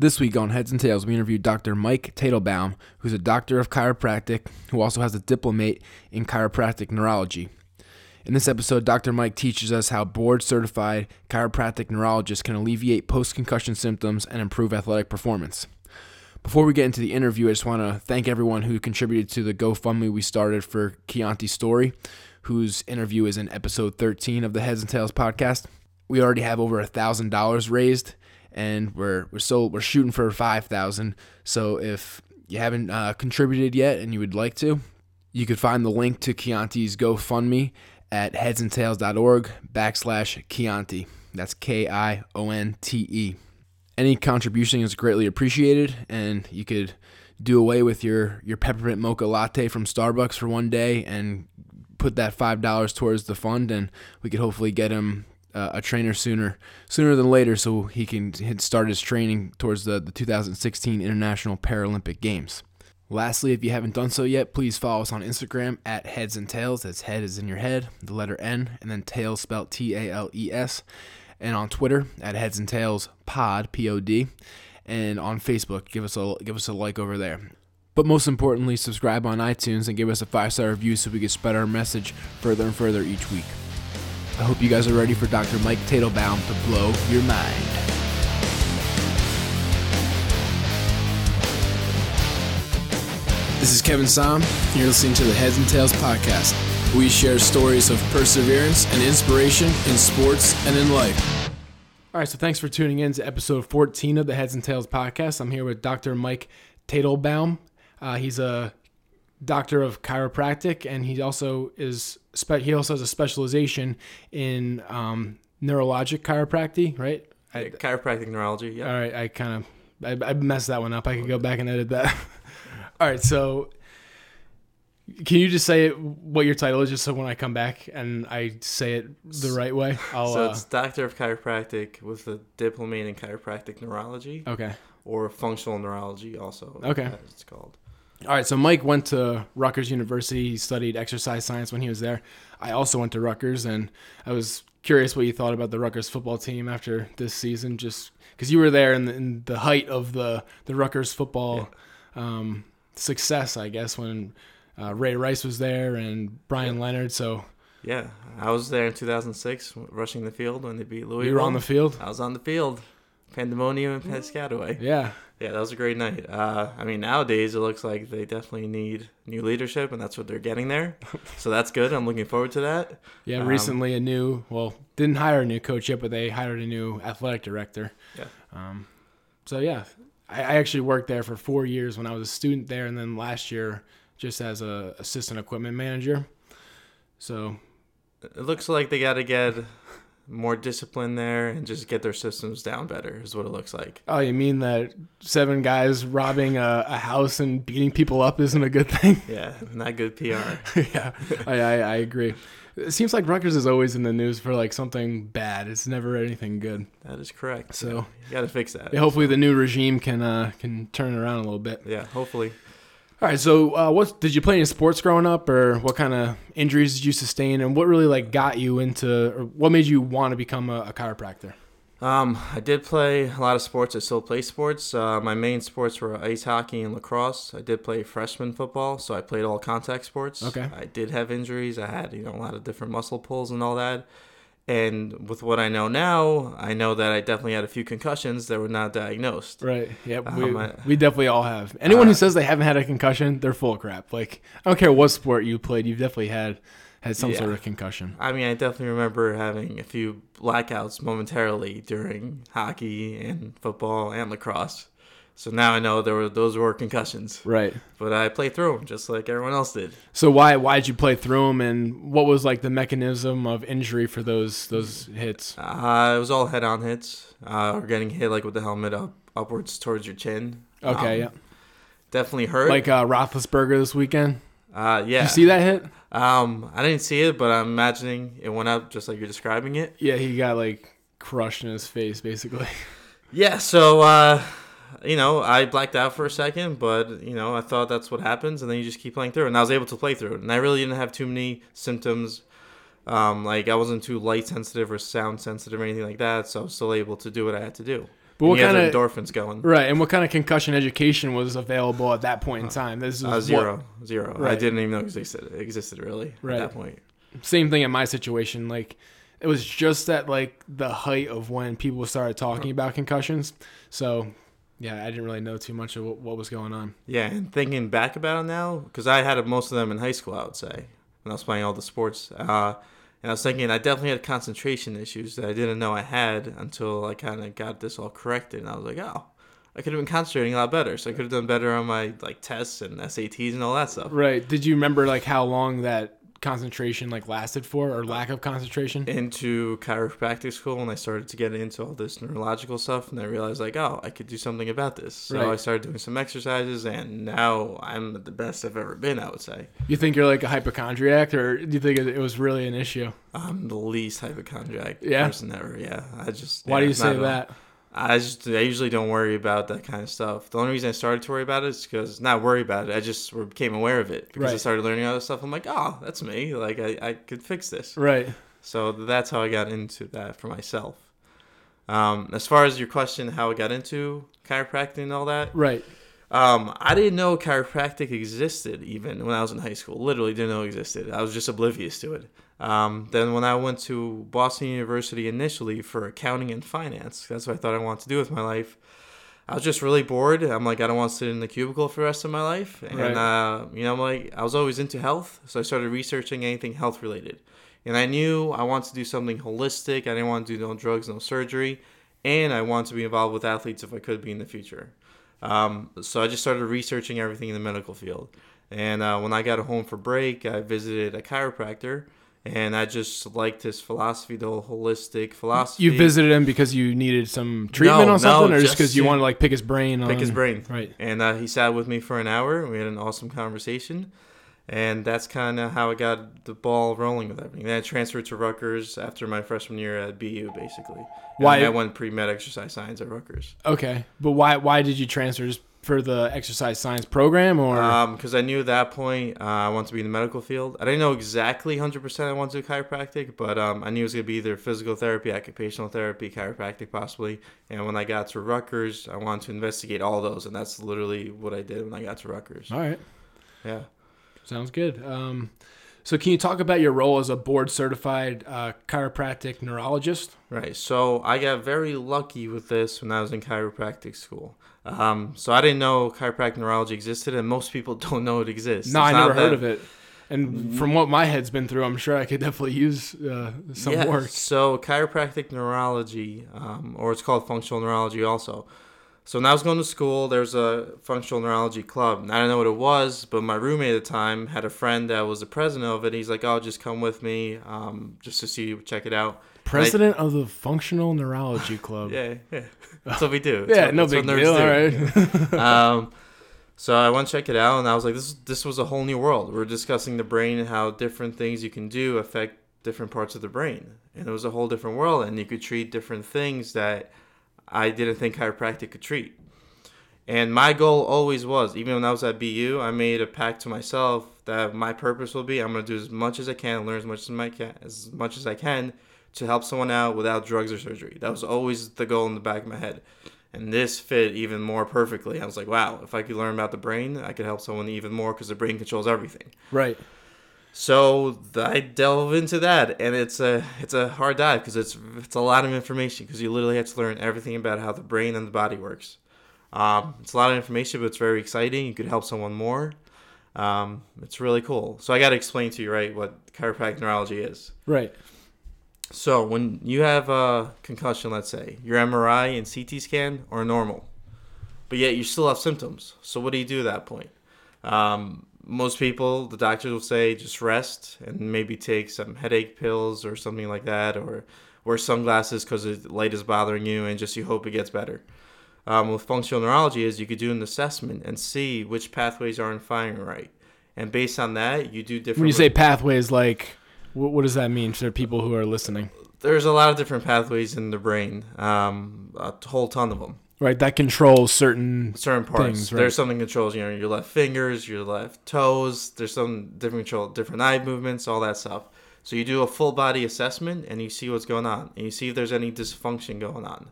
This week on Heads and Tales, we interviewed Dr. Mike Tadelbaum, who's a doctor of chiropractic who also has a diplomate in chiropractic neurology. In this episode, Dr. Mike teaches us how board certified chiropractic neurologists can alleviate post concussion symptoms and improve athletic performance. Before we get into the interview, I just want to thank everyone who contributed to the GoFundMe we started for Kionte's story, whose interview is in episode 13 of the Heads and Tales podcast. We already have over a thousand dollars raised, and we're we're so we're shooting for five thousand. So if you haven't uh, contributed yet and you would like to, you could find the link to Kionte's GoFundMe at headsandtales.org backslash Kionte. That's K I O N T E. Any contribution is greatly appreciated, and you could do away with your, your peppermint mocha latte from Starbucks for one day and put that five dollars towards the fund, and we could hopefully get him uh, a trainer sooner sooner than later, so he can start his training towards the, the 2016 International Paralympic Games. Lastly, if you haven't done so yet, please follow us on Instagram at Heads and Tales. That's head is in your head, the letter N, and then tales spelled T A L E S. And on Twitter at Heads and Tales Pod P O D, and on Facebook, give us a give us a like over there. But most importantly, subscribe on iTunes and give us a five star review so we can spread our message further and further each week. I hope you guys are ready for Dr. Mike Tadelbaum to blow your mind. This is Kevin Som. You're listening to the Heads and Tales podcast. We share stories of perseverance and inspiration in sports and in life. All right, so thanks for tuning in to episode 14 of the Heads and Tales podcast. I'm here with Dr. Mike Tadelbaum. Uh, he's a doctor of chiropractic, and he also is spe- he also has a specialization in um, neurologic chiropractic, right? I, chiropractic neurology. Yeah. All right, I kind of I, I messed that one up. I could go back and edit that. all right, so can you just say what your title is, just so when I come back and I say it the right way, I'll. So it's uh, doctor of chiropractic with a diploma in chiropractic neurology. Okay. Or functional neurology, also. Okay. It's called. All right, so Mike went to Rutgers University. He studied exercise science when he was there. I also went to Rutgers, and I was curious what you thought about the Rutgers football team after this season, just because you were there in the, in the, height of the the Rutgers football yeah. um, success, I guess, when uh, Ray Rice was there and Brian yeah. Leonard. So yeah, I was there in 2006, rushing the field when they beat Louisville. You were on the field. I was on the field. Pandemonium and Piscataway. Yeah. Yeah, that was a great night. Uh, I mean, nowadays it looks like they definitely need new leadership, and that's what they're getting there. so that's good. I'm looking forward to that. Yeah, um, recently a new, well, didn't hire a new coach yet, but they hired a new athletic director. Yeah. Um, so yeah, I, I actually worked there for four years when I was a student there, and then last year just as a assistant equipment manager. So it looks like they got to get more discipline there and just get their systems down better is what it looks like. Oh, you mean that seven guys robbing a, a house and beating people up isn't a good thing? Yeah, not good PR. yeah, I, I, I agree. It seems like Rutgers is always in the news for like something bad. It's never anything good. That is correct. So yeah, you got to fix that. Yeah, hopefully the new regime can uh, can turn it around a little bit. Yeah, hopefully. All right, so uh, what did you play any sports growing up, or what kind of injuries did you sustain, and what really like got you into, or what made you want to become a, a chiropractor? Um, I did play a lot of sports. I still play sports. Uh, my main sports were ice hockey and lacrosse. I did play freshman football, so I played all contact sports. Okay. I did have injuries. I had you know a lot of different muscle pulls and all that. And with what I know now, I know that I definitely had a few concussions that were not diagnosed. Right. Yep. Um, we, I, we definitely all have. Anyone uh, who says they haven't had a concussion, they're full of crap. Like I don't care what sport you played, you've definitely had had some yeah. sort of concussion. I mean, I definitely remember having a few blackouts momentarily during hockey and football and lacrosse. So now I know there were those were concussions. Right. But I played through them just like everyone else did. So why why did you play through them, and what was like the mechanism of injury for those those hits? Uh, it was all head on hits, uh, or getting hit like with the helmet up upwards towards your chin. Okay, um, yeah. Definitely hurt. Like uh, Roethlisberger this weekend. Uh, yeah. Did you see that hit? Um, I didn't see it, but I'm imagining it went up just like you're describing it. Yeah, he got like crushed in his face, basically. Yeah. So. Uh, you know, I blacked out for a second, but you know, I thought that's what happens, and then you just keep playing through, and I was able to play through it, and I really didn't have too many symptoms. Um, like I wasn't too light sensitive or sound sensitive or anything like that, so I was still able to do what I had to do. But And what kind of endorphins going? right? And what kind of concussion education was available at that point in time? This is Uh, what- zero, zero. I didn't even know existed. It existed really Right. at that point. same thing in my situation. Like it was just at like the height of when people started talking about concussions. So yeah, I didn't really know too much of what, what was going on. Yeah, and thinking back about it now, because I had most of them in high school, I would say, when I was playing all the sports. Uh, and I was thinking I definitely had concentration issues that I didn't know I had until I kind of got this all corrected. And I was like, oh, I could have been concentrating a lot better. So I could have done better on my like tests and SATs and all that stuff. Right? Did you remember like how long that concentration like lasted for, or lack of concentration? Into chiropractic school, and I started to get into all this neurological stuff, and I realized like, oh, I could do something about this. So Right. I started doing some exercises, and now I'm the best I've ever been. I would say. You think you're like a hypochondriac, or do you think it was really an issue? I'm the least hypochondriac Yeah? person ever. Yeah, I just. Why yeah, do you say that all. I just I usually don't worry about that kind of stuff. The only reason I started to worry about it is because not worry about it. I just became aware of it because I started learning other stuff. I'm like, oh, that's me. Like I, I could fix this. Right. So that's how I got into that for myself. Um, as far as your question, how I got into chiropractic and all that, Right. um, I didn't know chiropractic existed even when I was in high school. Literally didn't know it existed. I was just oblivious to it. Um, then when I went to Boston University initially for accounting and finance, that's what I thought I wanted to do with my life. I was just really bored. I'm like, I don't want to sit in the cubicle for the rest of my life. And, Right. uh, you know, I'm like, I was always into health. So I started researching anything health related. And I knew I wanted to do something holistic. I didn't want to do no drugs, no surgery. And I wanted to be involved with athletes if I could be in the future. Um, so I just started researching everything in the medical field. And uh, when I got home for break, I visited a chiropractor. And I just liked his philosophy, the whole holistic philosophy. You visited him because you needed some treatment No, on something, no, or just because you wanted to like pick his brain? pick his brain. Right. And uh, he sat with me for an hour. We had an awesome conversation. And that's kind of how I got the ball rolling with everything. Then I transferred to Rutgers after my freshman year at BU, basically. And Why- I went pre med exercise science at Rutgers. Okay, but why why did you transfer? Just for the exercise science program, or Because I knew at that point uh, I wanted to be in the medical field. I didn't know exactly 100% I wanted to do chiropractic, but um, I knew it was going to be either physical therapy, occupational therapy, chiropractic possibly. And when I got to Rutgers, I wanted to investigate all those, and that's literally what I did when I got to Rutgers. all right, Yeah. sounds good. Um, so can you talk about your role as a board certified uh, chiropractic neurologist? Right. So I got very lucky with this when I was in chiropractic school. Um, so I didn't know chiropractic neurology existed, and most people don't know it exists. No, It's I never heard of it. And from what my head's been through, I'm sure I could definitely use uh, some Yeah, work. So chiropractic neurology, um, or it's called functional neurology also. So when I was going to school, there's a functional neurology club. And I don't know what it was, but my roommate at the time had a friend that was the president of it. He's like, "Oh, just come with me, um, just to see, check it out." President of the Functional Neurology Club. Yeah, yeah, that's what we do. That's Yeah, what- no big deal. do. All right. um, so I went to check it out, and I was like, "This this was a whole new world." We're discussing the brain and how different things you can do affect different parts of the brain, and it was a whole different world, and you could treat different things that I didn't think chiropractic could treat. And my goal always was, even when I was at BU, I made a pact to myself that my purpose will be I'm to do as much as I can, learn as much as I can, as much as I can, to help someone out without drugs or surgery. That was always the goal in the back of my head. And this fit even more perfectly. I was like, wow, if I could learn about the brain, I could help someone even more because the brain controls everything. right. So I delve into that, and it's a it's a hard dive because it's it's a lot of information because you literally have to learn everything about how the brain and the body works. Um, it's a lot of information, but it's very exciting. You could help someone more. Um, it's really cool. So I got to explain to you right what chiropractic neurology is. Right. So when you have a concussion, let's say your MRI and CT scan are normal, but yet you still have symptoms. So what do you do at that point? Um, most people, the doctors will say just rest and maybe take some headache pills or something like that, or wear sunglasses because the light is bothering you, and just you hope it gets better. Um, with functional neurology, is you could do an assessment and see which pathways aren't firing right, and based on that, you do different. When you say pathways, like, what, what does that mean for people who are listening? there's a lot of different pathways in the brain, um, a whole ton of them. Right. That controls certain. Certain parts. Things, right. There's something controls you know your left fingers, your left toes. There's some different control, different eye movements, all that stuff. So you do a full body assessment and you see what's going on, and you see if there's any dysfunction going on.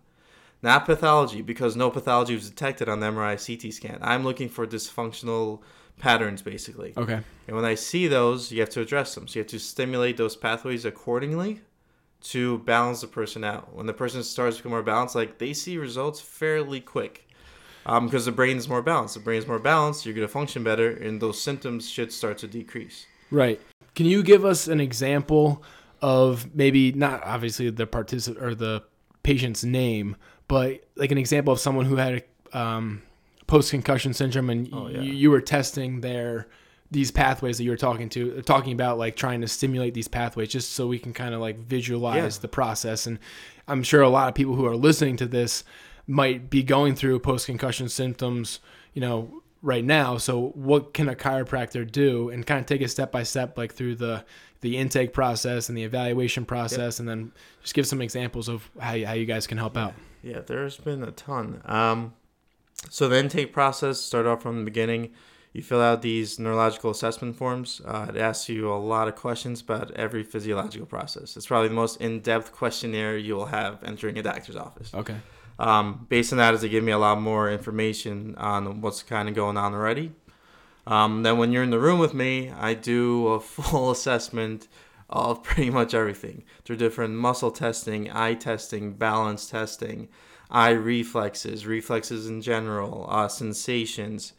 not pathology, because no pathology was detected on the MRI CT scan. I'm looking for dysfunctional patterns, basically. Okay. And when I see those, you have to address them. So you have to stimulate those pathways accordingly to balance the person out. When the person starts to become more balanced, like they see results fairly quick. Um, because the brain is more balanced. The brain is more balanced, you're gonna function better, and those symptoms should start to decrease. Right. Can you give us an example of maybe not obviously the participant or the patient's name, but like an example of someone who had um, post concussion syndrome and Oh, yeah. you, you were testing their these pathways that you're talking to talking about like trying to stimulate these pathways just so we can kind of like visualize Yeah. the process and i'm sure a lot of people who are listening to this might be going through post concussion symptoms you know right now so what can a chiropractor do and kind of take it step by step like through the the intake process and the evaluation process and then just give some examples of how you, how you guys can help out Yeah, there's been a ton. Um, so the intake process start off from the beginning. You fill out these neurological assessment forms. Uh, it asks you a lot of questions about every physiological process. It's probably the most in-depth questionnaire you will have entering a doctor's office. okay Um, based on that, is it give me a lot more information on what's kind of going on already. Um, then when you're in the room with me, I do a full assessment of pretty much everything through different muscle testing, eye testing, balance testing, eye reflexes, reflexes in general, uh, sensations.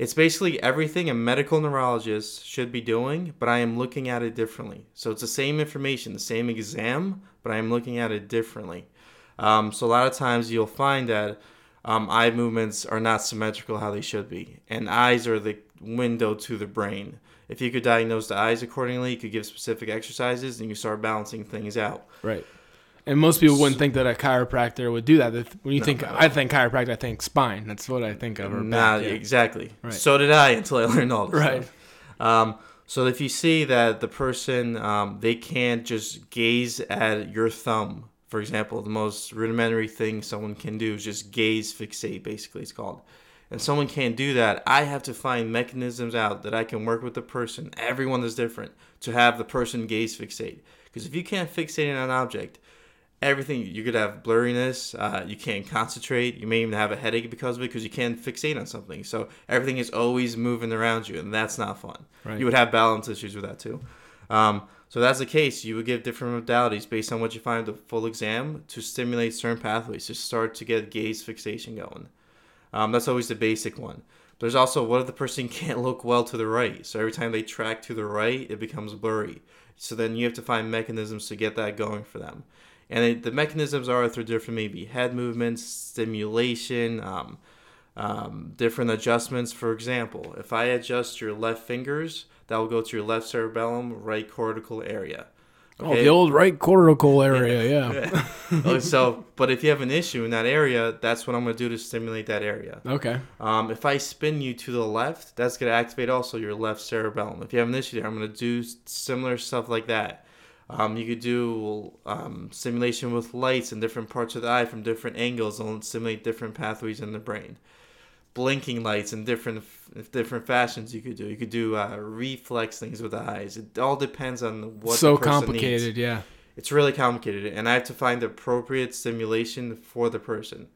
It's basically everything a medical neurologist should be doing, but I am looking at it differently. So it's the same information, the same exam, but I am looking at it differently. Um, so a lot of times you'll find that um, eye movements are not symmetrical how they should be, and eyes are the window to the brain. If you could diagnose the eyes accordingly, you could give specific exercises, and you start balancing things out. Right. And most people wouldn't think that a chiropractor would do that. When you No, think, no. I think chiropractor, I think spine. That's what I think of. Or Nah, back, yeah. exactly. Right. So did I until I learned all this Right. stuff. Um, so if you see that the person um, they can't just gaze at your thumb, for example, the most rudimentary thing someone can do is just gaze fixate. Basically, it's called. And someone can't do that. I have to find mechanisms out that I can work with the person. Everyone is different to have the person gaze fixate. Because if you can't fixate on an object, everything you could have blurriness uh, you can't concentrate you may even have a headache because of it because you can't fixate on something. So everything is always moving around you and that's not fun. Right. you would have balance issues with that too. Um, so that's the case. You would give different modalities based on what you find the full exam to stimulate certain pathways to start to get gaze fixation going. Um, that's always the basic one. There's also what if the person can't look well to the right? So every time they track to the right it becomes blurry. So then you have to find mechanisms to get that going for them and it, the mechanisms are through different maybe head movements, stimulation, um, um, different adjustments. For example, if I adjust your left fingers, that will go to your left cerebellum, right cortical area. Oh, the old right cortical area. Yeah. Oh, so, but if you have an issue in that area, that's what I'm going to do to stimulate that area. Okay. Um, if I spin you to the left, that's going to activate also your left cerebellum. If you have an issue there, I'm going to do similar stuff like that. Um, you could do um, stimulation with lights in different parts of the eye from different angles and simulate different pathways in the brain. Blinking lights in different different fashions you could do. You could do uh, reflex things with the eyes. It all depends on what so the person needs complicated. Yeah. it's really complicated and i have to find the appropriate stimulation for the person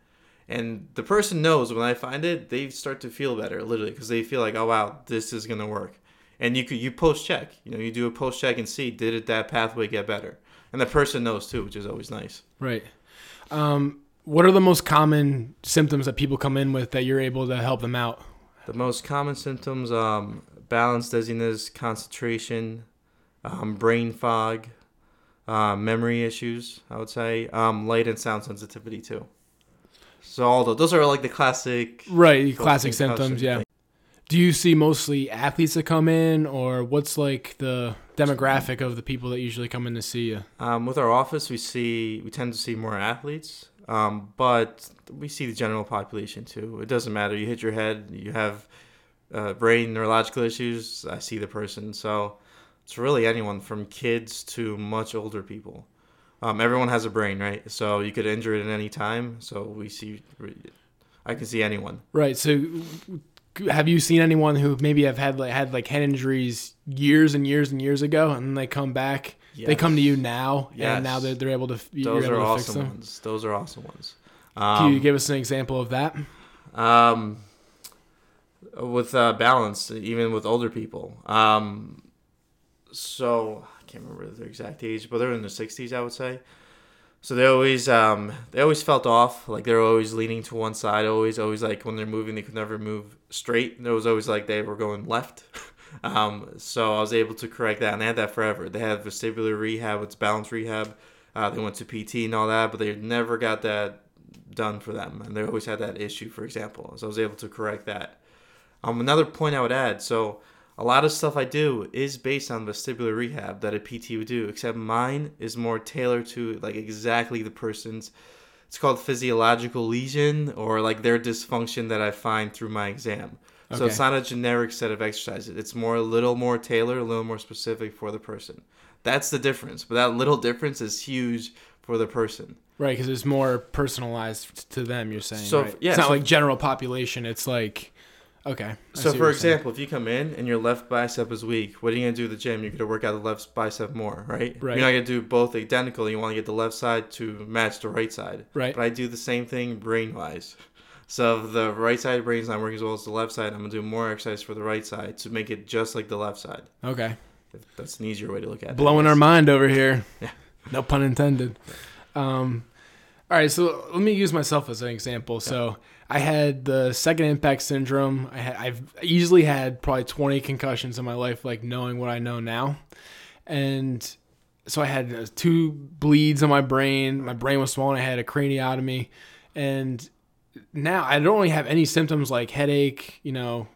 and the person knows when i find it they start to feel better literally because they feel like oh wow this is going to work and you could you post check you know you do a post check and see did it that pathway get better and the person knows too which is always nice Right. Um, what are the most common symptoms that people come in with that you're able to help them out? the most common symptoms um, balance dizziness concentration um, brain fog uh, memory issues i would say um, light and sound sensitivity too so all those, those are like the classic Right. Classic symptoms. Yeah. Do you see mostly athletes that come in, or what's like the demographic of the people that usually come in to see you? Um, with our office, we see we tend to see more athletes, um, but we see the general population too. It doesn't matter. You hit your head, you have uh, brain neurological issues. I see the person, so it's really anyone from kids to much older people. Um, everyone has a brain, right? So you could injure it at any time. So we see, I can see anyone. Right. So, have you seen anyone who maybe have had like had like head injuries years and years and years ago, and then they come back? They come to you now, Yes. and now they're, they're able to Those able are to fix awesome them. ones. Those are awesome ones. Can you Um, give us an example of that? um, with uh, balance, even with older people. Um, so I can't remember their exact age, but they're in their sixties, I would say. So they always um, they always felt off, like they're always leaning to one side. Always, always like when they're moving, they could never move straight. There was always like they were going left. um, so I was able to correct that, and they had that forever. They had vestibular rehab, it's balance rehab. Uh, they went to PT and all that, but they never got that done for them, and they always had that issue. For example, so I was able to correct that. Um, another point I would add, so a lot of stuff I do is based on vestibular rehab that a PT would do, except mine is more tailored to like exactly the person's. It's called physiological lesion or like their dysfunction that I find through my exam. So it's not a generic set of exercises. It's more a little more tailored, a little more specific for the person. That's the difference. But that little difference is huge for the person. Right, because it's more personalized to them. You're saying, So, right? yeah, it's not so- like general population. It's like, okay. I So, for you're saying. example, if you come in and your left bicep is weak, what are you gonna do at the gym? You're gonna work out the left bicep more, right? Right. You're not gonna do both identical. You want to get the left side to match the right side. Right. But I do the same thing brain wise. So if the right side of the brain is not working as well as the left side, I'm gonna do more exercise for the right side to make it just like the left side. Okay, that's an easier way to look at it. blowing our mind over here. Yeah. No pun intended. Um, all right, so let me use myself as an example. So I had the second impact syndrome. I had, I've easily had probably 20 concussions in my life, like knowing what I know now, and so I had uh, two bleeds on my brain. My brain was swollen. I had a craniotomy, and now I don't really have any symptoms like headache, you know,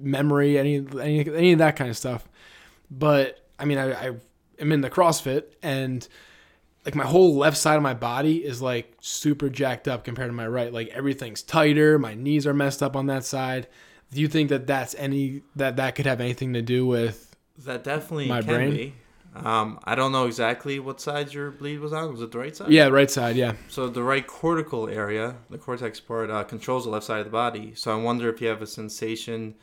memory, any any any of that kind of stuff. But I mean, I, I am in the CrossFit and like my whole left side of my body is like super jacked up compared to my right. Like everything's tighter. My knees are messed up on that side. Do you think that that's any that that could have anything to do with? That definitely My can brain? be. Um, I don't know exactly what side your bleed was on. Was it the right side? Yeah, right side. Yeah. So the right cortical area, the cortex part, uh, controls the left side of the body. So I wonder if you have a sensation,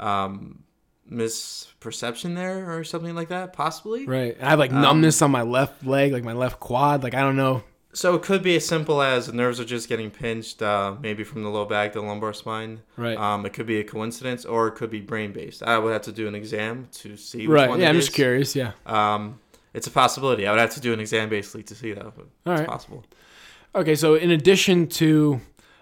um, misperception there or something like that, possibly. Right. I have like Um, numbness on my left leg, like my left quad. Like I don't know. So it could be as simple as the nerves are just getting pinched, uh, maybe from the low back, the lumbar spine. Right. Um, it could be a coincidence, or it could be brain based. I would have to do an exam to see. Which right. One Yeah. I'm is. just curious. Yeah. Um, it's a possibility. I would have to do an exam basically to see that. But All it's right. possible. Okay, so in addition to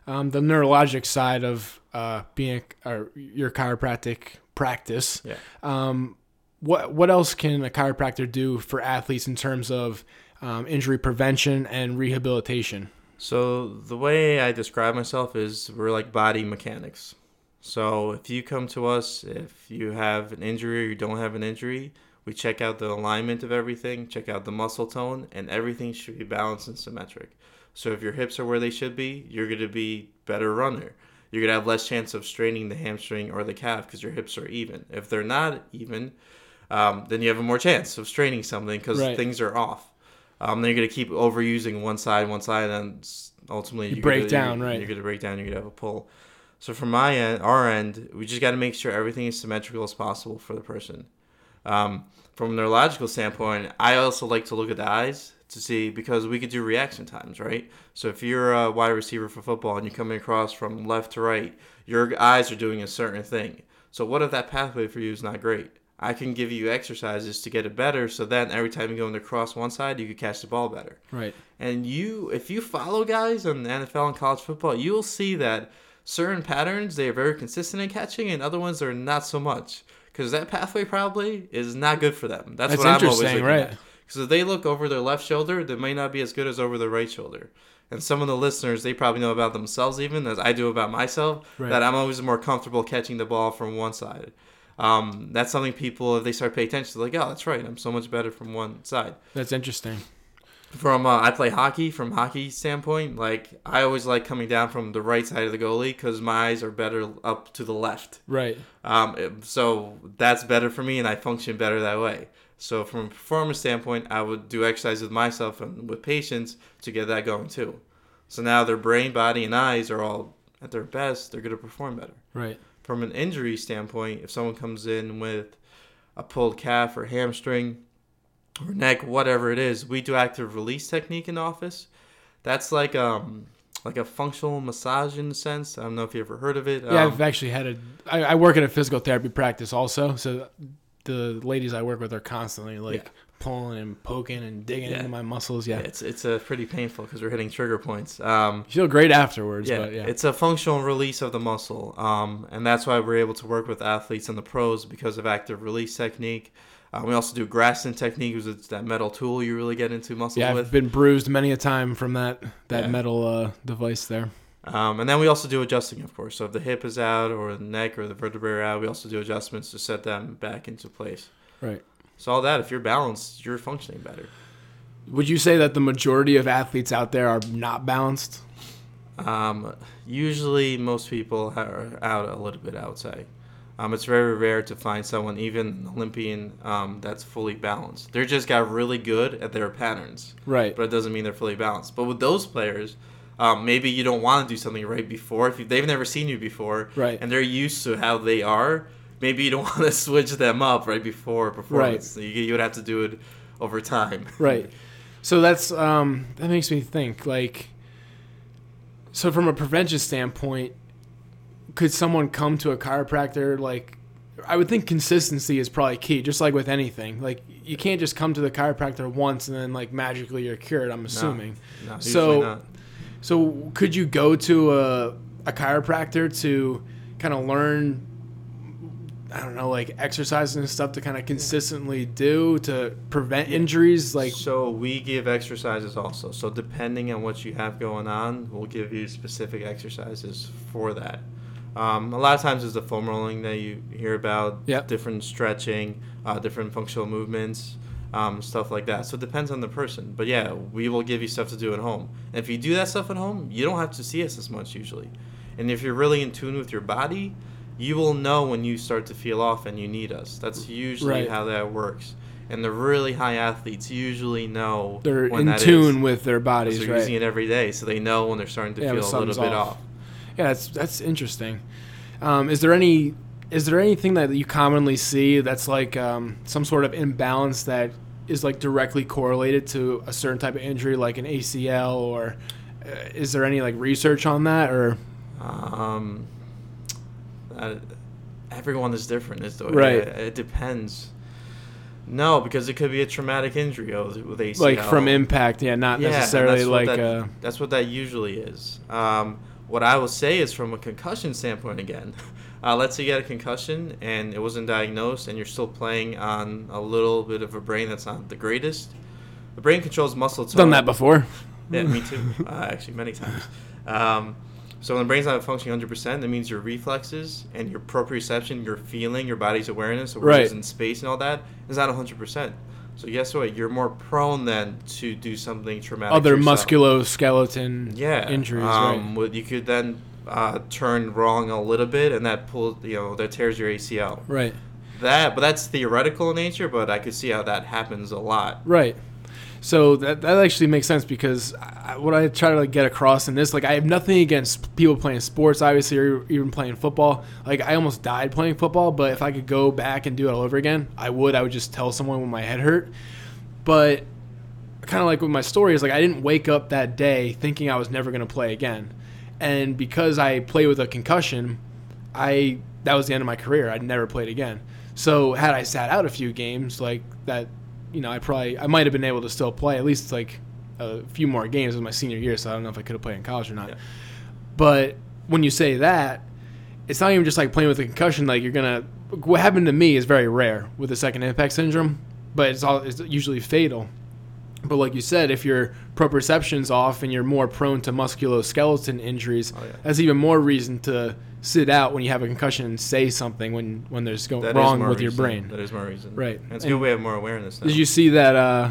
um, the neurologic side of uh, being or your chiropractic practice, Yeah. um, what what else can a chiropractor do for athletes in terms of um, injury prevention and rehabilitation? So the way I describe myself is we're like body mechanics. So if you come to us, if you have an injury or you don't have an injury, we check out the alignment of everything, check out the muscle tone, and everything should be balanced and symmetric. So if your hips are where they should be, you're going to be better runner. You're going to have less chance of straining the hamstring or the calf because your hips are even. If they're not even, um, then you have a more chance of straining something because Right. things are off. Um, then you're going to keep overusing one side, one side, and ultimately You break gonna, down, you're, right. You're going to break down. You're going to have a pull. So from my end, our end, we just got to make sure everything is symmetrical as possible for the person. Um, from a neurological standpoint, I also like to look at the eyes to see because we could do reaction times, right? So if you're a wide receiver for football and you're coming across from left to right, your eyes are doing a certain thing. So what if that pathway for you is not great? I can give you exercises to get it better, so then every time you go into cross one side, you could catch the ball better. Right. And you, if you follow guys in the NFL and college football, you'll see that certain patterns they are very consistent in catching, and other ones are not so much. Because that pathway probably is not good for them. That's, That's what I'm always looking right. at. Because if they look over their left shoulder, they may not be as good as over their right shoulder. And some of the listeners, they probably know about themselves even as I do about myself. Right. That I'm always more comfortable catching the ball from one side. Um, that's something people, if they start paying attention, they're like, oh, that's right. I'm so much better from one side That's interesting. from uh, I play hockey from hockey standpoint like I always like coming down from the right side of the goalie because my eyes are better up to the left Right. um, so that's better for me and I function better that way so from a performance standpoint I would do exercise with myself and with patients to get that going too so now their brain body and eyes are all at their best they're going to perform better Right. from an injury standpoint, if someone comes in with a pulled calf or hamstring or neck, whatever it is, we do active release technique in the office. That's like um like a functional massage in a sense. I don't know if you ever heard of it. Yeah, Um, I've actually had a. I, I work in a physical therapy practice also, so the ladies I work with are constantly like Yeah. pulling and poking and digging Yeah. into my muscles. Yeah, it's it's uh, pretty painful because we're hitting trigger points. Um, you feel great afterwards. yeah, but yeah, it's a functional release of the muscle, um, and that's why we're able to work with athletes and the pros because of active release technique. Uh, we also do Graston technique, which is that metal tool you really get into muscles yeah. I've with. been bruised many a time from that that metal uh, device there. Um, and then we also do adjusting, of course. So if the hip is out or the neck or the vertebrae are out, we also do adjustments to set them back into place. Right. So all that, if you're balanced, you're functioning better. Would you say that the majority of athletes out there are not balanced? Um, usually, most people are out a little bit. Say. Um, it's very rare to find someone, even an Olympian, um, that's fully balanced. They're just got really good at their patterns, Right. but it doesn't mean they're fully balanced. But with those players, um, maybe you don't want to do something right before. If you, they've never seen you before, Right. and they're used to how they are, maybe you don't want to switch them up right before performance. So you, you would have to do it over time. Right. So that's um that makes me think like so from a prevention standpoint could someone come to a chiropractor like I would think consistency is probably key just like with anything. Like you can't just come to the chiropractor once and then like magically you're cured, I'm assuming. No, usually So- not. So could you go to a a chiropractor to kind of learn I don't know, like exercises and stuff to kind of consistently do to prevent injuries like so we give exercises also. So depending on what you have going on, we'll give you specific exercises for that. Um, a lot of times it's the foam rolling that you hear about, Yep. different stretching, uh, different functional movements, um, stuff like that. So it depends on the person. But yeah, we will give you stuff to do at home. And if you do that stuff at home, you don't have to see us as much usually. And if you're really in tune with your body, you will know when you start to feel off and you need us. That's usually Right. how that works. And the really high athletes usually know they're when in that tune is. with their bodies, So they're right? using it every day, so they know when they're starting to Yeah, feel a little bit off. off. Yeah, that's that's interesting. Um, is there any is there anything that you commonly see that's like um, some sort of imbalance that is like directly correlated to a certain type of injury, like an ACL, or uh, is there any like research on that? Or Um, uh, everyone is different. The Right. It, it depends. No, because it could be a traumatic injury with ACL. like from impact, yeah, not Yeah, necessarily that's what like that, uh, that's what that usually is. Um, what I will say is from a concussion standpoint again. Uh, let's say you had a concussion and it wasn't diagnosed, and you're still playing on a little bit of a brain that's not the greatest. The brain controls muscle tone. done that before. Yeah, me too. uh, actually, many times. Um, so when the brain's not functioning 100%, that means your reflexes and your proprioception, your feeling, your body's awareness, awareness Right. in space and all that is not 100%. So guess what? You're more prone then to do something traumatic. Other musculoskeleton yeah injuries, Um, right? you could then uh, turn wrong a little bit, and that pulls you know that tears your ACL. Right, That, but that's theoretical in nature. But I could see how that happens a lot. right. So that that actually makes sense because I, what I try to like get across in this, like I have nothing against people playing sports, obviously, or even playing football. Like I almost died playing football, but if I could go back and do it all over again, I would. I would just tell someone when my head hurt. But kind of like with my story is like I didn't wake up that day thinking I was never going to play again. And because I played with a concussion, I that was the end of my career. I never played again. So had I sat out a few games like that, you know, I probably I might have been able to still play at least like a few more games in my senior year. So I don't know if I could have played in college or not. Yeah. But when you say that, it's not even just like playing with a concussion. Like you're gonna. What happened to me is very rare with the second impact syndrome, but it's all it's usually fatal. But like you said, if your proprioception's off and you're more prone to musculoskeletal injuries, Oh, yeah. that's even more reason to sit out when you have a concussion and say something when when there's going That wrong with your brain. That is more reason. Right. And it's And- good way to have more awareness. Now. Did you see that? Uh,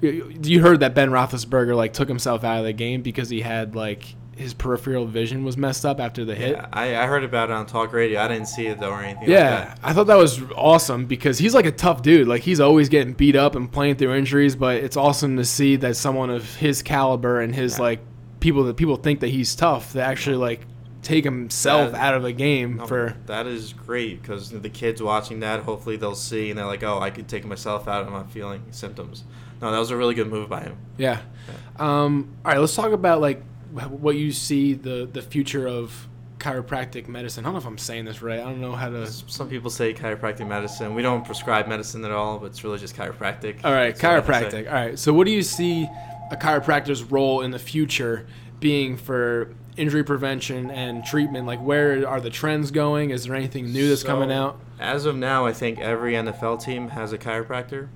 you you heard that Ben Roethlisberger like took himself out of the game because he had like his peripheral vision was messed up after the hit. Yeah, I, I heard about it on talk radio. I didn't see it though or anything. Yeah, Like that. I thought that was awesome because he's like a tough dude. Like he's always getting beat up and playing through injuries, but it's awesome to see that someone of his caliber and his Yeah. like people that people think that he's tough that actually like take himself That- out of a game No, for that is great because the kids watching that, hopefully they'll see and they're like, oh, I could take myself out. I'm not feeling symptoms. No, that was a really good move by him. yeah. Um, all right, let's talk about like what you see the the future of chiropractic medicine. I don't know if I'm saying this right. I don't know how to. Some people say chiropractic medicine. We don't prescribe medicine at all, but it's really just chiropractic. All right, That's what I have to say. chiropractic. All right. So, what do you see a chiropractor's role in the future being for injury prevention and treatment? Like, where are the trends going? Is there anything new that's coming out? As of now, I think every NFL team has a chiropractor.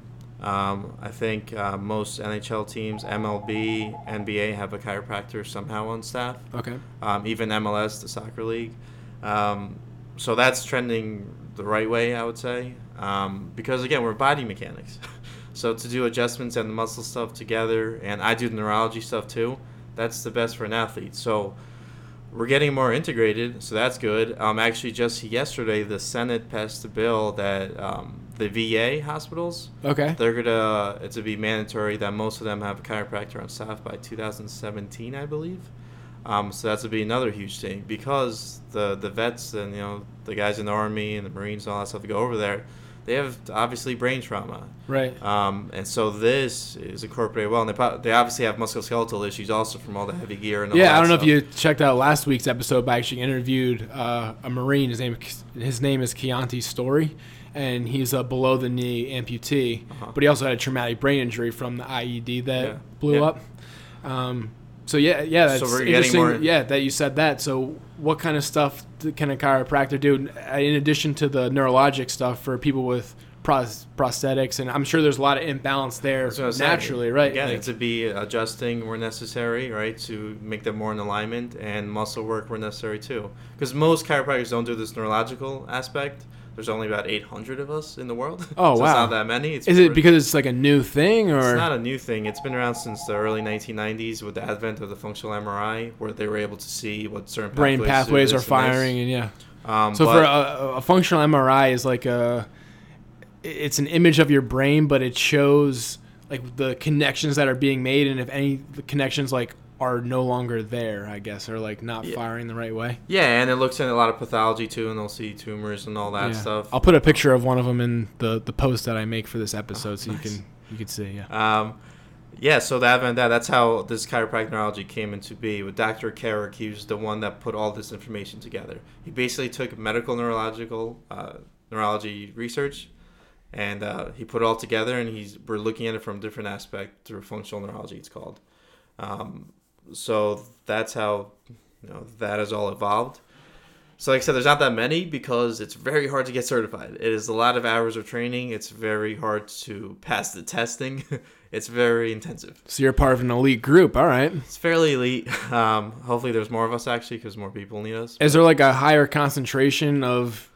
Um, I think uh, most NHL teams, MLB, NBA, have a chiropractor somehow on staff. Okay. Um, even MLS, the soccer league. Um, so that's trending the right way, I would say. Um, because again, we're body mechanics. so to do adjustments and the muscle stuff together, and I do the neurology stuff too. That's the best for an athlete. So we're getting more integrated, so that's good. Um, actually, just yesterday, the Senate passed a bill that um, the VA hospitals Okay. they're gonna it's to be mandatory that most of them have a chiropractor on staff by 2017, I believe. Um, so that's going to be another huge thing because the the vets and you know the guys in the army and the Marines and all that stuff that go over there, they have obviously brain trauma. Right. Um, and so this is incorporated well, and they, pro- they obviously have musculoskeletal issues also from all the heavy gear and all Yeah, I don't know stuff. if you checked out last week's episode, but I actually interviewed uh, a Marine. His name his name is Kionte Storey, and he's a below the knee amputee, Uh-huh. but he also had a traumatic brain injury from the IED that Yeah. blew Yeah. up. Um, so yeah, yeah, that's So we're getting interesting. more- Yeah, that you said that. So what kind of stuff can a chiropractor do Uh, in addition to the neurologic stuff for people with pros- prosthetics? And I'm sure there's a lot of imbalance there That's what I was saying. naturally, right? Again, Like- to be adjusting where necessary, right, to make them more in alignment, and muscle work where necessary too. Because most chiropractors don't do this neurological aspect. There's only about 800 of us in the world. Oh, so wow. It's not that many. It's is it because it's like a new thing, or it's not a new thing. It's been around since the early 1990s with the advent of the functional MRI, where they were able to see what certain brain pathways, pathways are and firing and yeah Um, so for a, a functional mri is like a it's an image of your brain but it shows like the connections that are being made and if any the connections like are no longer there i guess or like not Yeah. firing the right way yeah, and it looks in a lot of pathology too, and they'll see tumors and all that Yeah. stuff. i'll put a picture of one of them in the the post that i make for this episode so Oh, nice. you can you can see yeah Um, yeah, so advent of that, that's how this chiropractic neurology came into be. With Dr. Carrick, he was the one that put all this information together. He basically took medical neurological uh, neurology research and uh, he put it all together and he's we're looking at it from a different aspect through functional neurology it's called um, so that's how you know that has all evolved. So like i said there's not that many because it's very hard to get certified. It is a lot of hours of training. It's very hard to pass the testing. It's very intensive. So you're part of an elite group. All right. It's fairly elite. Um, hopefully there's more of us actually because more people need us. Is there like a higher concentration of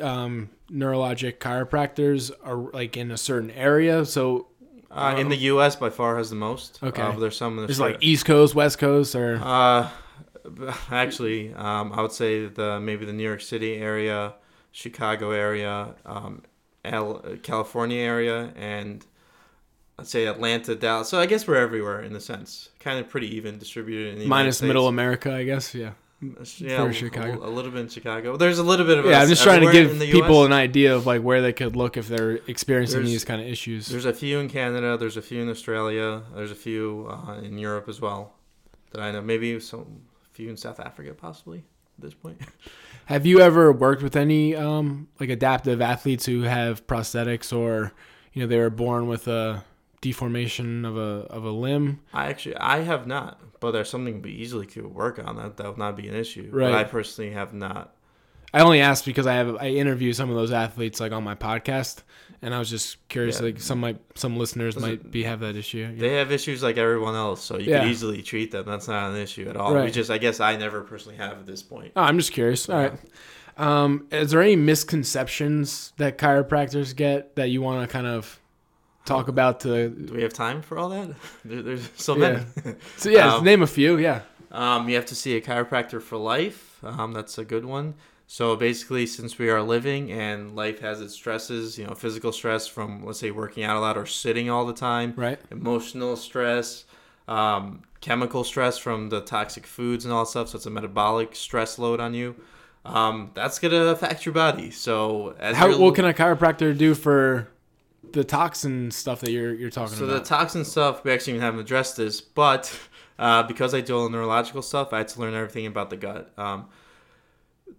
um, neurologic chiropractors or like in a certain area? So uh, in the us by far has the most Okay. uh, there's some There's like East Coast, West Coast, or Uh, actually, um, I would say the maybe the New York City area, Chicago area, um, L- California area, and I'd say Atlanta, Dallas. So I guess we're everywhere in the sense, kind of pretty even distributed in the minus Middle America, I guess. Yeah. Yeah, for a- Chicago. A, little bit in Chicago. There's a little bit of Yeah, I'm just trying to give people US. an idea of like where they could look if they're experiencing There's- these kind of issues. There's a few in Canada. There's a few in Australia. There's a few uh, in Europe as well. That I know. Maybe some few in South Africa, possibly at this point. Have you ever worked with any um, like adaptive athletes who have prosthetics or you know they were born with a deformation of a of a limb? I actually I have not, but there's something we easily could work on that. That would not be an issue. Right. But I personally have not. I only asked because I have I interview some of those athletes like on my podcast, and I was just curious. Yeah. Like some might some listeners Listen, might be have that issue. Yeah. They have issues like everyone else, so you Yeah. could easily treat them. That's not an issue at all. We just I guess I never personally have at this point. Oh, I'm just curious. All right. Um, is there any misconceptions that chiropractors get that you want to kind of talk about? To Do we have time for all that? There, there's so Yeah. many. so yeah, Um, name a few. Yeah. Um, you have to see a chiropractor for life. Um, that's a good one. So basically, since we are living and life has its stresses, you know, physical stress from let's say working out a lot or sitting all the time, Right. emotional stress, um, chemical stress from the toxic foods and all that stuff. So it's a metabolic stress load on you. Um, that's gonna affect your body. So as How what can a chiropractor do for the toxin stuff that you're you're talking about. so the toxin stuff, we actually haven't addressed this, but uh, because I do all the neurological stuff, I had to learn everything about the gut. Um,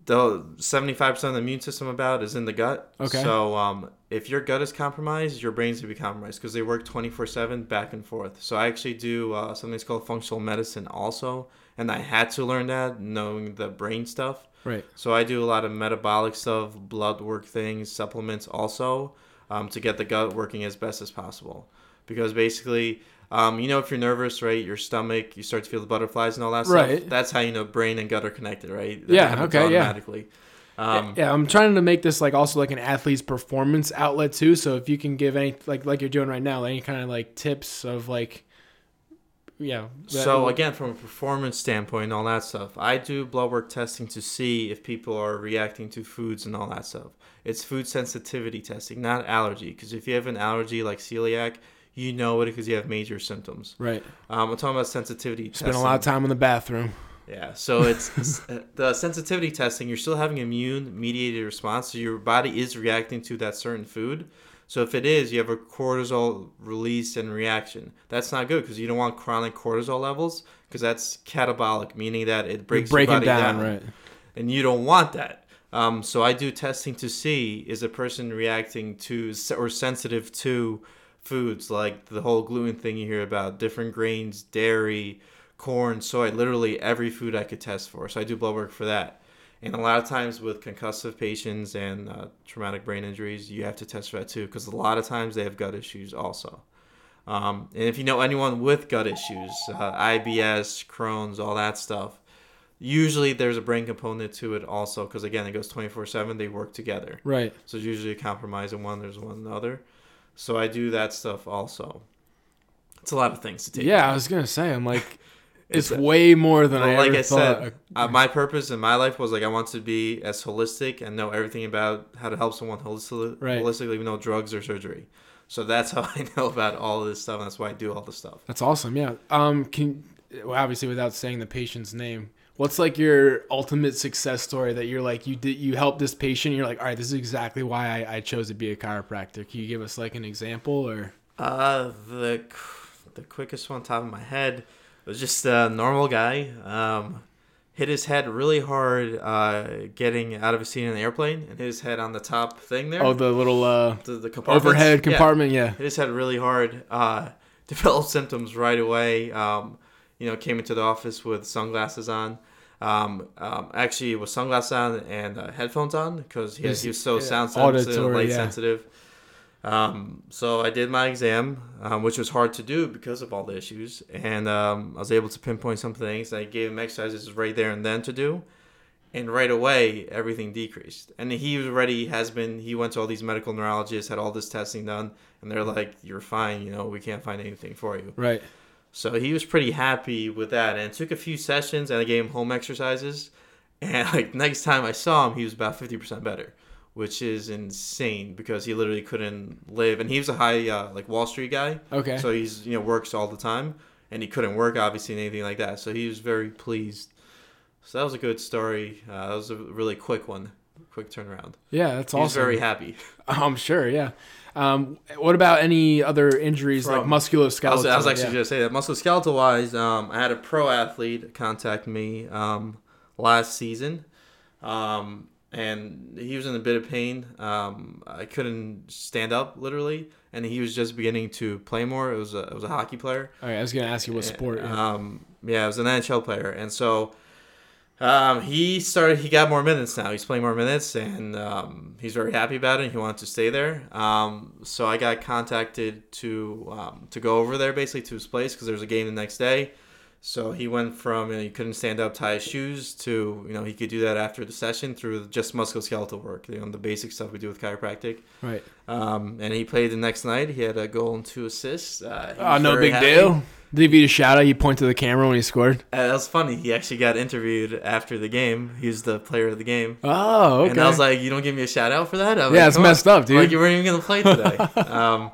the seventy-five percent of the immune system about is in the gut. Okay. So um, if your gut is compromised, your brain's gonna be compromised because they work twenty-four-seven back and forth. So I actually do uh, something that's called functional medicine also, and I had to learn that knowing the brain stuff. Right. So I do a lot of metabolic stuff, blood work things, supplements also, um, to get the gut working as best as possible. Because basically, um, you know, if you're nervous, right, your stomach, you start to feel the butterflies and all that Right. stuff. That's how you know brain and gut are connected, right? That Yeah, okay, yeah. Automatically. Um, yeah, I'm trying to make this like also like an athlete's performance outlet too. So if you can give any like like you're doing right now, any kind of like tips of like, yeah. So again, from a performance standpoint and all that stuff, I do blood work testing to see if people are reacting to foods and all that stuff. It's food sensitivity testing, not allergy. Because if you have an allergy like celiac, you know it because you have major symptoms. right. Um, I'm talking about sensitivity testing. Spend a lot of time in the bathroom. Yeah, so it's uh, the sensitivity testing. You're still having immune mediated response, so your body is reacting to that certain food. So if it is, you have a cortisol release and reaction. That's not good because you don't want chronic cortisol levels because that's catabolic, meaning that it breaks your body down, down, right? and you don't want that. Um, so I do testing to see is a person reacting to or sensitive to foods like the whole gluten thing you hear about, different grains, dairy, corn, soy, literally every food I could test for. So I do blood work for that. And a lot of times with concussive patients and uh, traumatic brain injuries, you have to test for that too, because a lot of times they have gut issues also. Um, and if you know anyone with gut issues, uh, IBS, Crohn's, all that stuff, usually there's a brain component to it also, because again, it goes 24 7, they work together. Right. So there's usually a compromise in one, there's one in the other. So I do that stuff also. It's a lot of things to take. Yeah, I was gonna say, I'm like, it's, It's- way more than I like ever I thought. said, uh, my purpose in my life was like I want to be as holistic and know everything about how to help someone holistically, Right. holistically, no drugs or surgery. So that's how I know about all of this stuff. And that's why I do all this stuff. That's awesome. Yeah. Um. Can well, obviously without saying the patient's name, what's like your ultimate success story that you're like you did you helped this patient? You're like, all right, this is exactly why I, I chose to be a chiropractor. Can you give us like an example or? Uh, the the quickest one top of my head was just a normal guy. Um, hit his head really hard uh, getting out of a seat in an airplane and hit his head on the top thing there. Oh, the little uh, the, the overhead compartment. Yeah. hit his head really hard. Uh, developed symptoms right away. Um, you know, came into the office with sunglasses on. Um, um, actually, with sunglasses on and uh, headphones on because he, he was so yeah, sound sensitive, light yeah. sensitive. Um, so I did my exam, um, which was hard to do because of all the issues, and um, I was able to pinpoint some things. I gave him exercises right there and then to do, and right away everything decreased. And he was already has been. He went to all these medical neurologists, had all this testing done, and they're like, "You're fine. You know, we can't find anything for you." Right. So he was pretty happy with that, and took a few sessions, and I gave him home exercises, and like next time I saw him, he was about fifty percent better, which is insane because he literally couldn't live, and he was a high uh, like Wall Street guy, Okay. so he's you know works all the time, and he couldn't work obviously and anything like that, so he was very pleased. So that was a good story. Uh, that was a really quick one, quick turnaround. yeah, that's He was awesome. very happy. I'm sure. Yeah. Um. What about any other injuries like musculoskeletal? I was, I was actually yeah. going to say that musculoskeletal wise, um, I had a pro athlete contact me um, last season, um, and he was in a bit of pain. Um, I couldn't stand up literally, and he was just beginning to play more. It was a, it was a hockey player. All right. I was gonna ask you what sport. Yeah. Um, yeah, it was an NHL player, and so um, he started. He got more minutes now. He's playing more minutes, and um, he's very happy about it. He wanted to stay there. Um, so I got contacted to um, to go over there basically to his place because there was a game the next day. So he went from you know, he couldn't stand up, tie his shoes, to you know he could do that after the session through just musculoskeletal work, you know the basic stuff we do with chiropractic. right. Um, and he played the next night. He had a goal and two assists. Uh, he Oh, no big happy. deal. Did he beat a shout out? You point to the camera when he scored. Uh, that was funny. He actually got interviewed after the game. He was the player of the game. Oh, okay. And I was like, "You don't give me a shout out for that?" I'm yeah, like, it's "Come on." messed up, I'm dude. Like you weren't even gonna play today. um,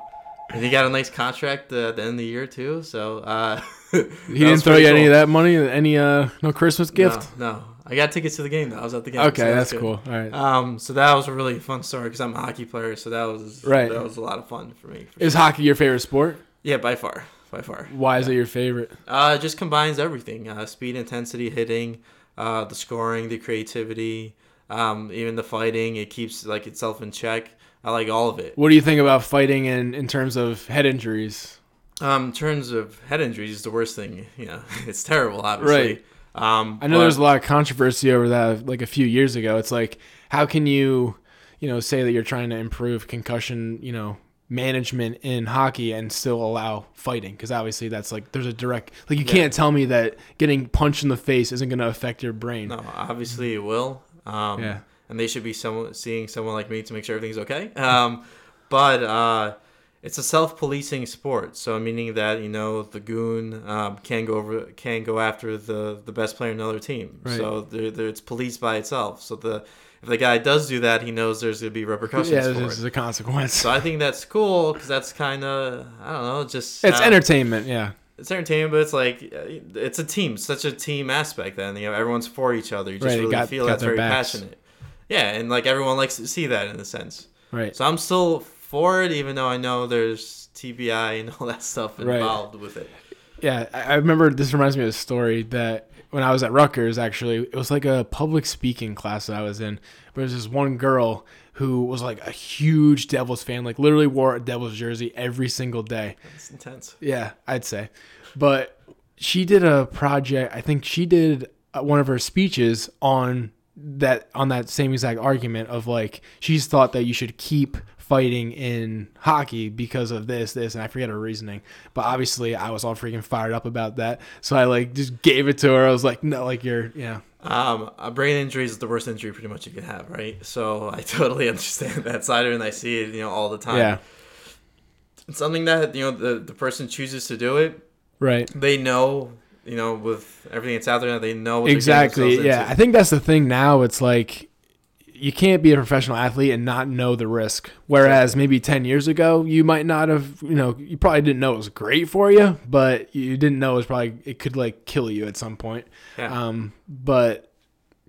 and he got a nice contract uh, at the end of the year too. So uh, he didn't throw you any of that money, any uh, no Christmas gift. No, no, I got tickets to the game. though. I was at the game. okay, so that's good. cool. All right. Um, so that was a really fun story because I'm a hockey player. So that was Right. That was a lot of fun for me. for Is sure. hockey your favorite sport? Yeah, by far, by far. Why is it your favorite? Uh, it just combines everything: uh, speed, intensity, hitting, uh, the scoring, the creativity, um, even the fighting. It keeps like itself in check. I like all of it. What do you think about fighting in in terms of head injuries? Um, in terms of head injuries, is the worst thing. You know, it's terrible. Obviously. Right. Um, I know there's a lot of controversy over that like a few years ago. It's like how can you, you know, say that you're trying to improve concussion, you know, management in hockey and still allow fighting because obviously that's like there's a direct like you Yeah. can't tell me that getting punched in the face isn't going to affect your brain. No, obviously it will. Um, Yeah. And they should be someone seeing someone like me to make sure everything's okay. Um, but uh, it's a self-policing sport, so meaning that you know the goon um, can go over can go after the the best player in another team. Right. So they're, they're, it's policed by itself. So the if the guy does do that, he knows there's gonna be repercussions Yeah, there's a consequence. So I think that's cool because that's kind of I don't know, just it's how- entertainment, yeah. it's entertainment, but it's like uh, it's a team, such a team aspect. Then you know everyone's for each other. You just Right, really got- feel got that's very backs. passionate. Yeah, and like everyone likes to see that in a sense. Right. So I'm still for it, even though I know there's TBI and all that stuff Right. involved with it. Yeah, I remember this reminds me of a story that when I was at Rutgers, actually, it was like a public speaking class that I was in. There was this one girl who was like a huge Devils fan, like literally wore a Devils jersey every single day. It's intense. Yeah, I'd say. But she did a project. I think she did uh, one of her speeches on that on that same exact argument of like she's thought that you should keep fighting in hockey because of this this and I forget her reasoning. But obviously I was all freaking fired up about that. So I like just gave it to her. I was like, "No, like you're yeah. Um, a brain injury is the worst injury pretty much you can have, right? So I totally understand that side of it, and I see it, you know, all the time. Yeah. It's something that you know the the person chooses to do it. Right. They know, you know, with everything that's out there, now, they know what Exactly. Yeah. into. I think that's the thing now. It's like you can't be a professional athlete and not know the risk. Whereas maybe 10 years ago, you might not have, you know, you probably didn't know it was great for you, but you didn't know it was probably, it could like kill you at some point. Yeah. Um, but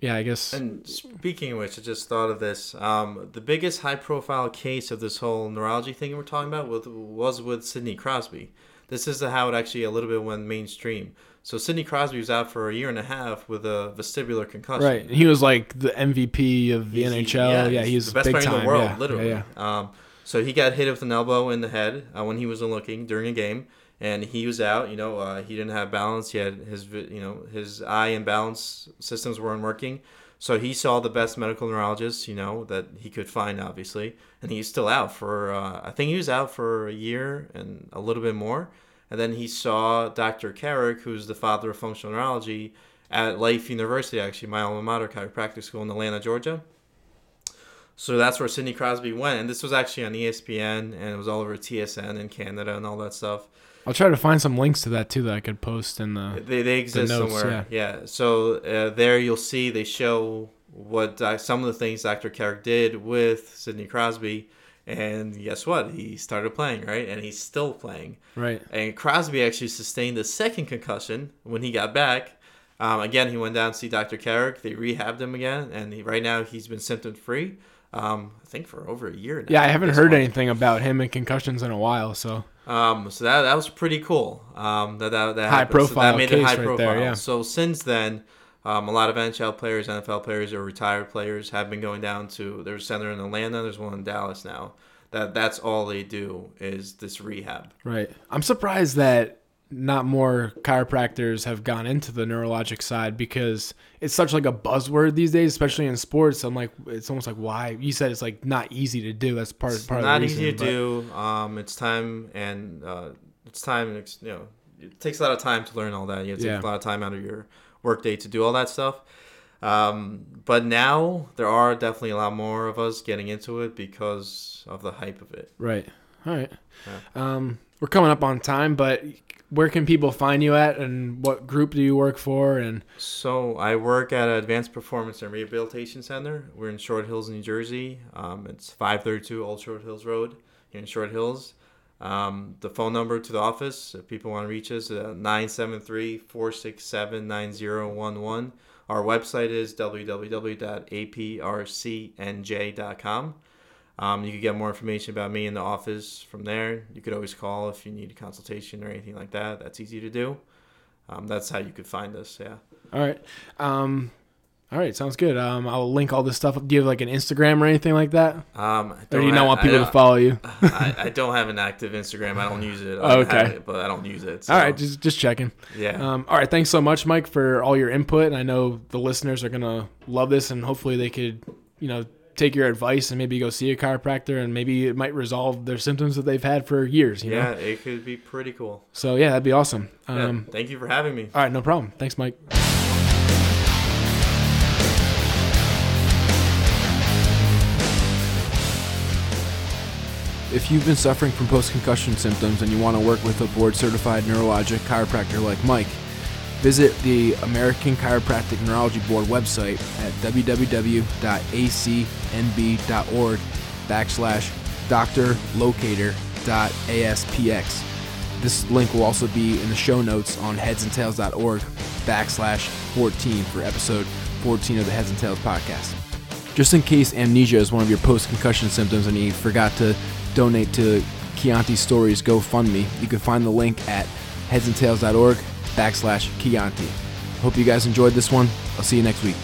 yeah, I guess. And speaking of which, I just thought of this. Um, the biggest high-profile case of this whole neurology thing we're talking about with, was with Sidney Crosby. This is how it actually a little bit went mainstream. So Sidney Crosby was out for a year and a half with a vestibular concussion. right. And he was like the MVP of the He's- NHL. Yeah, he's he's the best player time. in the world, yeah. literally. Yeah, Um, so he got hit with an elbow in the head uh, when he wasn't looking during a game, and he was out. You know, uh, he didn't have balance. He had his, you know, his eye and balance systems weren't working. So he saw the best medical neurologist, you know, that he could find, obviously, and he's still out for. Uh, I think he was out for a year and a little bit more, and then he saw Dr. Carrick, who's the father of functional neurology, at Life University, actually, my alma mater, chiropractic school in Atlanta, Georgia. So that's where Sidney Crosby went, and this was actually on ESPN, and it was all over TSN in Canada and all that stuff. I'll try to find some links to that too that I could post in the. They, they exist notes, somewhere. Yeah. yeah. So uh, there you'll see they show what doc- some of the things Dr. Carrick did with Sidney Crosby, and guess what? He started playing right, and he's still playing. Right. And Crosby actually sustained a second concussion when he got back. Um, again, he went down to see Dr. Carrick. They rehabbed him again, and he, right now he's been symptom free. Um, I think for over a year now. Yeah, I haven't heard one. anything about him and concussions in a while. So Um, so that that was pretty cool. Um, that that, that High happened. So that made it high right profile. there, yeah. So since then, um, a lot of NHL players, NFL players, or retired players have been going down to. There's a center in Atlanta. There's one in Dallas now. That that's all they do is this rehab. Right. I'm surprised that not more chiropractors have gone into the neurologic side because it's such like a buzzword these days, especially in sports. I'm like, it's almost like why you said it's like not easy to do. That's part It's part not of the reason, easy to do. Um, it's time and uh, it's time. it's, You know, it takes a lot of time to learn all that. You have to Yeah. take a lot of time out of your workday to do all that stuff. Um, but now there are definitely a lot more of us getting into it because of the hype of it. Right. All right. Um, we're coming up on time, but where can people find you at, and what group do you work for? And So I work at Advanced Performance and Rehabilitation Center. We're in Short Hills, New Jersey. Um, it's 532 Old Short Hills Road here in Short Hills. Um, the phone number to the office, if people want to reach us, uh, 973-467-9011. Our website is www.aprcnj.com. Um, you could get more information about me in the office from there. You could always call if you need a consultation or anything like that. That's easy to do. Um, that's how you could find us. Yeah. All right. Um, all right, sounds good. Um, I'll link all this stuff. Up. Do you have like an Instagram or anything like that? Um, or do you not want people to follow you? I, I, don't have an active Instagram. I don't use it. Oh, okay, it, but I don't use it. So. All right, just just checking. Yeah. Um, all right, thanks so much, Mike, for all your input. And I know the listeners are gonna love this, and hopefully they could, you know, take your advice and maybe go see a chiropractor, and maybe it might resolve their symptoms that they've had for years. yeah, know? it could be pretty cool. So yeah, that'd be awesome. Um, thank you for having me. All right, no problem. Thanks, Mike. If you've been suffering from post concussion symptoms and you want to work with a board certified neurologic chiropractor like Mike, visit the American Chiropractic Neurology Board website at www.acnb.org backslash drlocator.aspx. This link will also be in the show notes on headsandtales.org backslash 14 for episode 14 of the Heads and Tales podcast. Just in case amnesia is one of your post concussion symptoms and you forgot to donate to Kionte Storey's GoFundMe, you can find the link at headsandtales.org backslash Kionte. Hope you guys enjoyed this one. I'll see you next week.